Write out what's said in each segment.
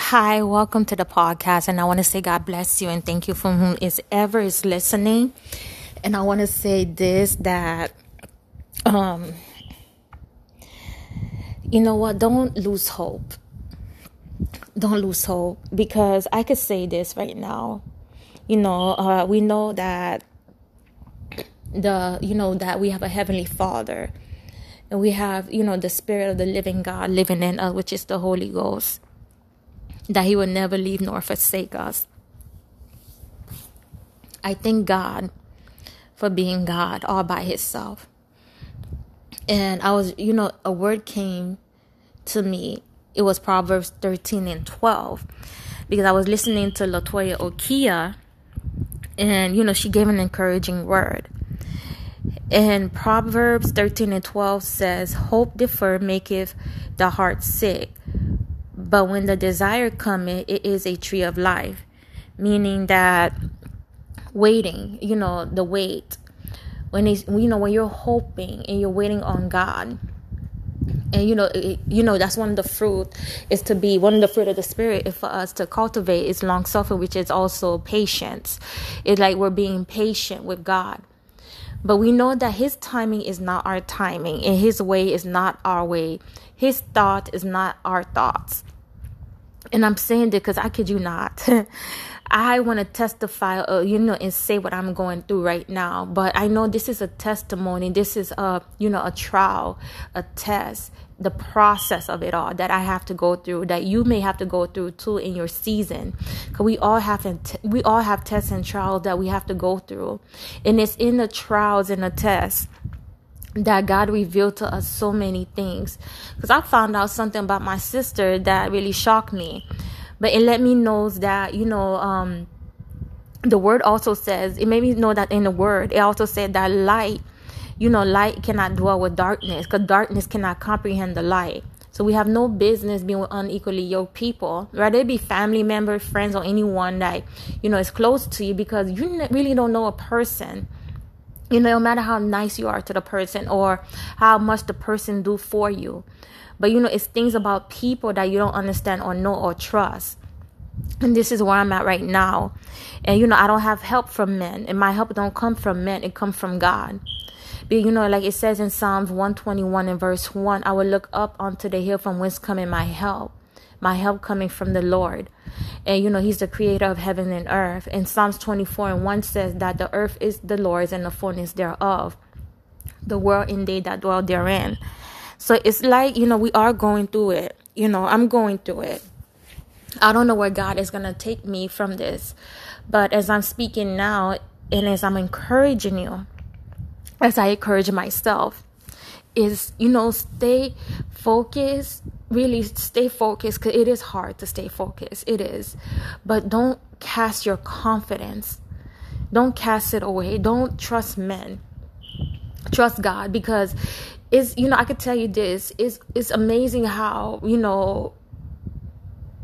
Hi, welcome to the podcast. And I want to say God bless you and thank you from whom is ever is listening. And I want to say this that um you know what, don't lose hope. Don't lose hope because I could say this right now. You know, uh, we know that the you know that we have a heavenly Father and we have you know the spirit of the living God living in us, which is the Holy Ghost that He will never leave nor forsake us. I thank God for being God all by Himself. And I was, you know, a word came to me. It was Proverbs 13 and 12 because I was listening to Latoya Okia and, you know, she gave an encouraging word. And Proverbs 13 and 12 says, Hope deferred maketh the heart sick, but when the desire cometh, it is a tree of life. Meaning that waiting, you know, the wait. When he's, you know, when you're hoping and you're waiting on God, and you know, it, you know that's one of the fruit is to be one of the fruit of the spirit for us to cultivate is long suffering, which is also patience. It's like we're being patient with God. But we know that his timing is not our timing, and his way is not our way. His thought is not our thoughts. And I'm saying this because I kid you not. I want to testify, uh, you know, and say what I'm going through right now. But I know this is a testimony. This is a, you know, a trial, a test, the process of it all that I have to go through, that you may have to go through too in your season. Because we all have, we all have tests and trials that we have to go through, and it's in the trials and the tests that God revealed to us so many things. Because I found out something about my sister that really shocked me. But it let me know that, you know, um, the word also says, it made me know that in the word, it also said that light, you know, light cannot dwell with darkness because darkness cannot comprehend the light. So we have no business being with unequally yoked people, whether it be family members, friends, or anyone that, you know, is close to you because you really don't know a person you know no matter how nice you are to the person or how much the person do for you. But you know it's things about people that you don't understand or know or trust. And this is where i'm at right now. And you know i don't have help from men. And my help don't come from men. It comes from god. But you know like it says in psalms 121 and verse 1 i will look up onto the hill from whence coming my help my help coming from the Lord. And you know, He's the creator of heaven and earth. And Psalms 24 and 1 says that the earth is the Lord's and the fullness thereof, the world they that dwell therein. So it's like, you know, we are going through it. You know, I'm going through it. I don't know where God is going to take me from this. But as I'm speaking now, and as I'm encouraging you, as I encourage myself, is, you know, stay focused really stay focused because it is hard to stay focused. It is. But don't cast your confidence. Don't cast it away. Don't trust men. Trust god because it's you know i could tell you this. It's it's amazing how you know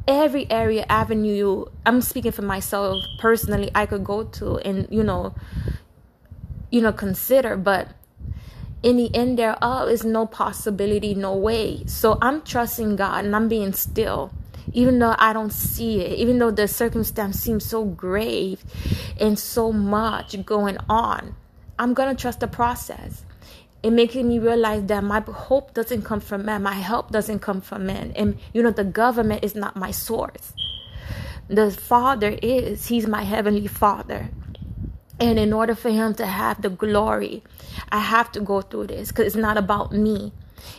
every area avenue i'm speaking for myself personally i could go to and you know you know consider but in the end thereof is no possibility, no way. So I'm trusting God and I'm being still. Even though I don't see it, even though the circumstance seems so grave and so much going on, I'm gonna trust the process. It making me realize that my hope doesn't come from man, my help doesn't come from man. And you know, the government is not my source. The Father is, He's my heavenly Father. And in order for him to have the glory, I have to go through this because it's not about me.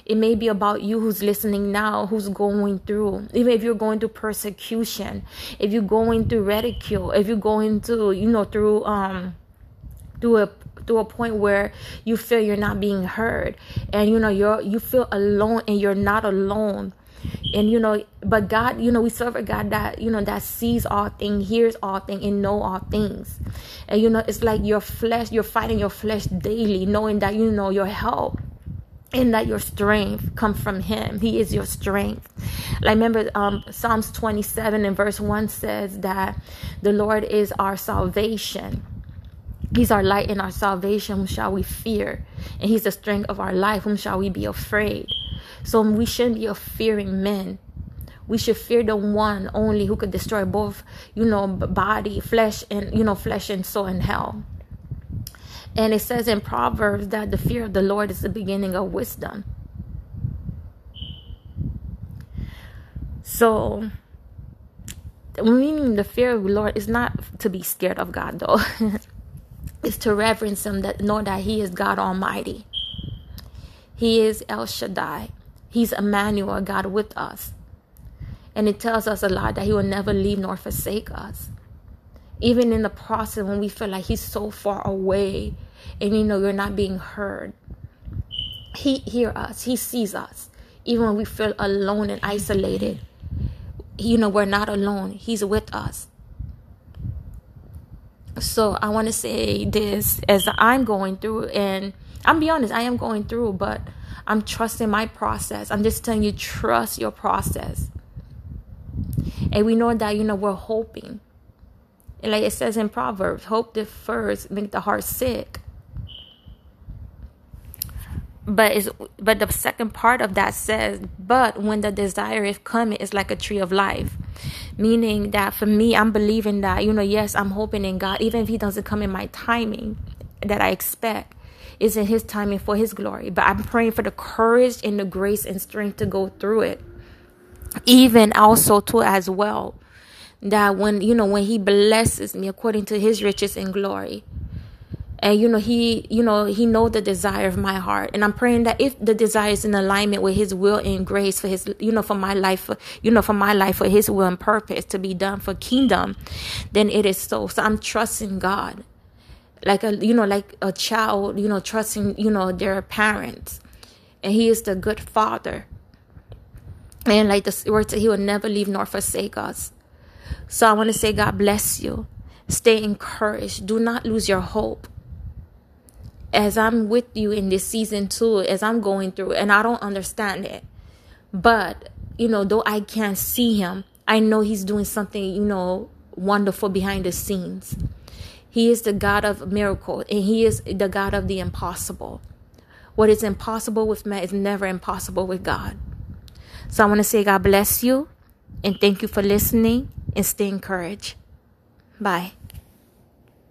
It may be about you who's listening now, who's going through, even if you're going through persecution, if you're going through ridicule, if you're going through, you know, through, um, through a to a point where you feel you're not being heard. And you know you're you feel alone and you're not alone and you know but god you know we serve a god that you know that sees all things hears all things and know all things and you know it's like your flesh you're fighting your flesh daily knowing that you know your help and that your strength come from him he is your strength like remember um, psalms 27 and verse 1 says that the lord is our salvation He's our light and our salvation. Whom shall we fear? And He's the strength of our life. Whom shall we be afraid? So we shouldn't be a fearing men. we should fear the one only who could destroy both, you know, body, flesh, and, you know, flesh and soul in hell. And it says in Proverbs that the fear of the Lord is the beginning of wisdom. So, meaning the fear of the Lord is not to be scared of God, though. it's to reverence Him, that know that He is God Almighty. He is El Shaddai. He's Emmanuel, God with us. And it tells us a lot that He will never leave nor forsake us. Even in the process when we feel like He's so far away and you know you're not being heard, He hears us, He sees us. Even when we feel alone and isolated, you know, we're not alone. He's with us. So I want to say this as I'm going through, and I'm be honest, I am going through, but I'm trusting my process. I'm just telling you, trust your process. And we know that, you know, we're hoping. And like it says in Proverbs, hope defers make the heart sick. But is but the second part of that says, but when the desire is coming, it's like a tree of life. Meaning that for me, I'm believing that, you know, yes, I'm hoping in God, even if He doesn't come in my timing that I expect is in his timing for his glory. But I'm praying for the courage and the grace and strength to go through it. Even also too as well. That when you know when he blesses me according to his riches and glory. And you know, he you know, he know the desire of my heart. And I'm praying that if the desire is in alignment with his will and grace for his you know, for my life, for, you know, for my life, for his will and purpose to be done for kingdom, then it is so. So I'm trusting God like a you know like a child you know trusting you know their parents. And he is the good father. And like the word said he will never leave nor forsake us. So i want to say god bless you. Stay encouraged. Do not lose your hope. As i'm with you in this season too as i'm going through and i don't understand it. But you know though i can't see him i know he's doing something you know wonderful behind the scenes he is the God of miracles, and He is the God of the impossible. What is impossible with man is never impossible with God. So I want to say, God bless you, and thank you for listening, and stay encouraged. Bye.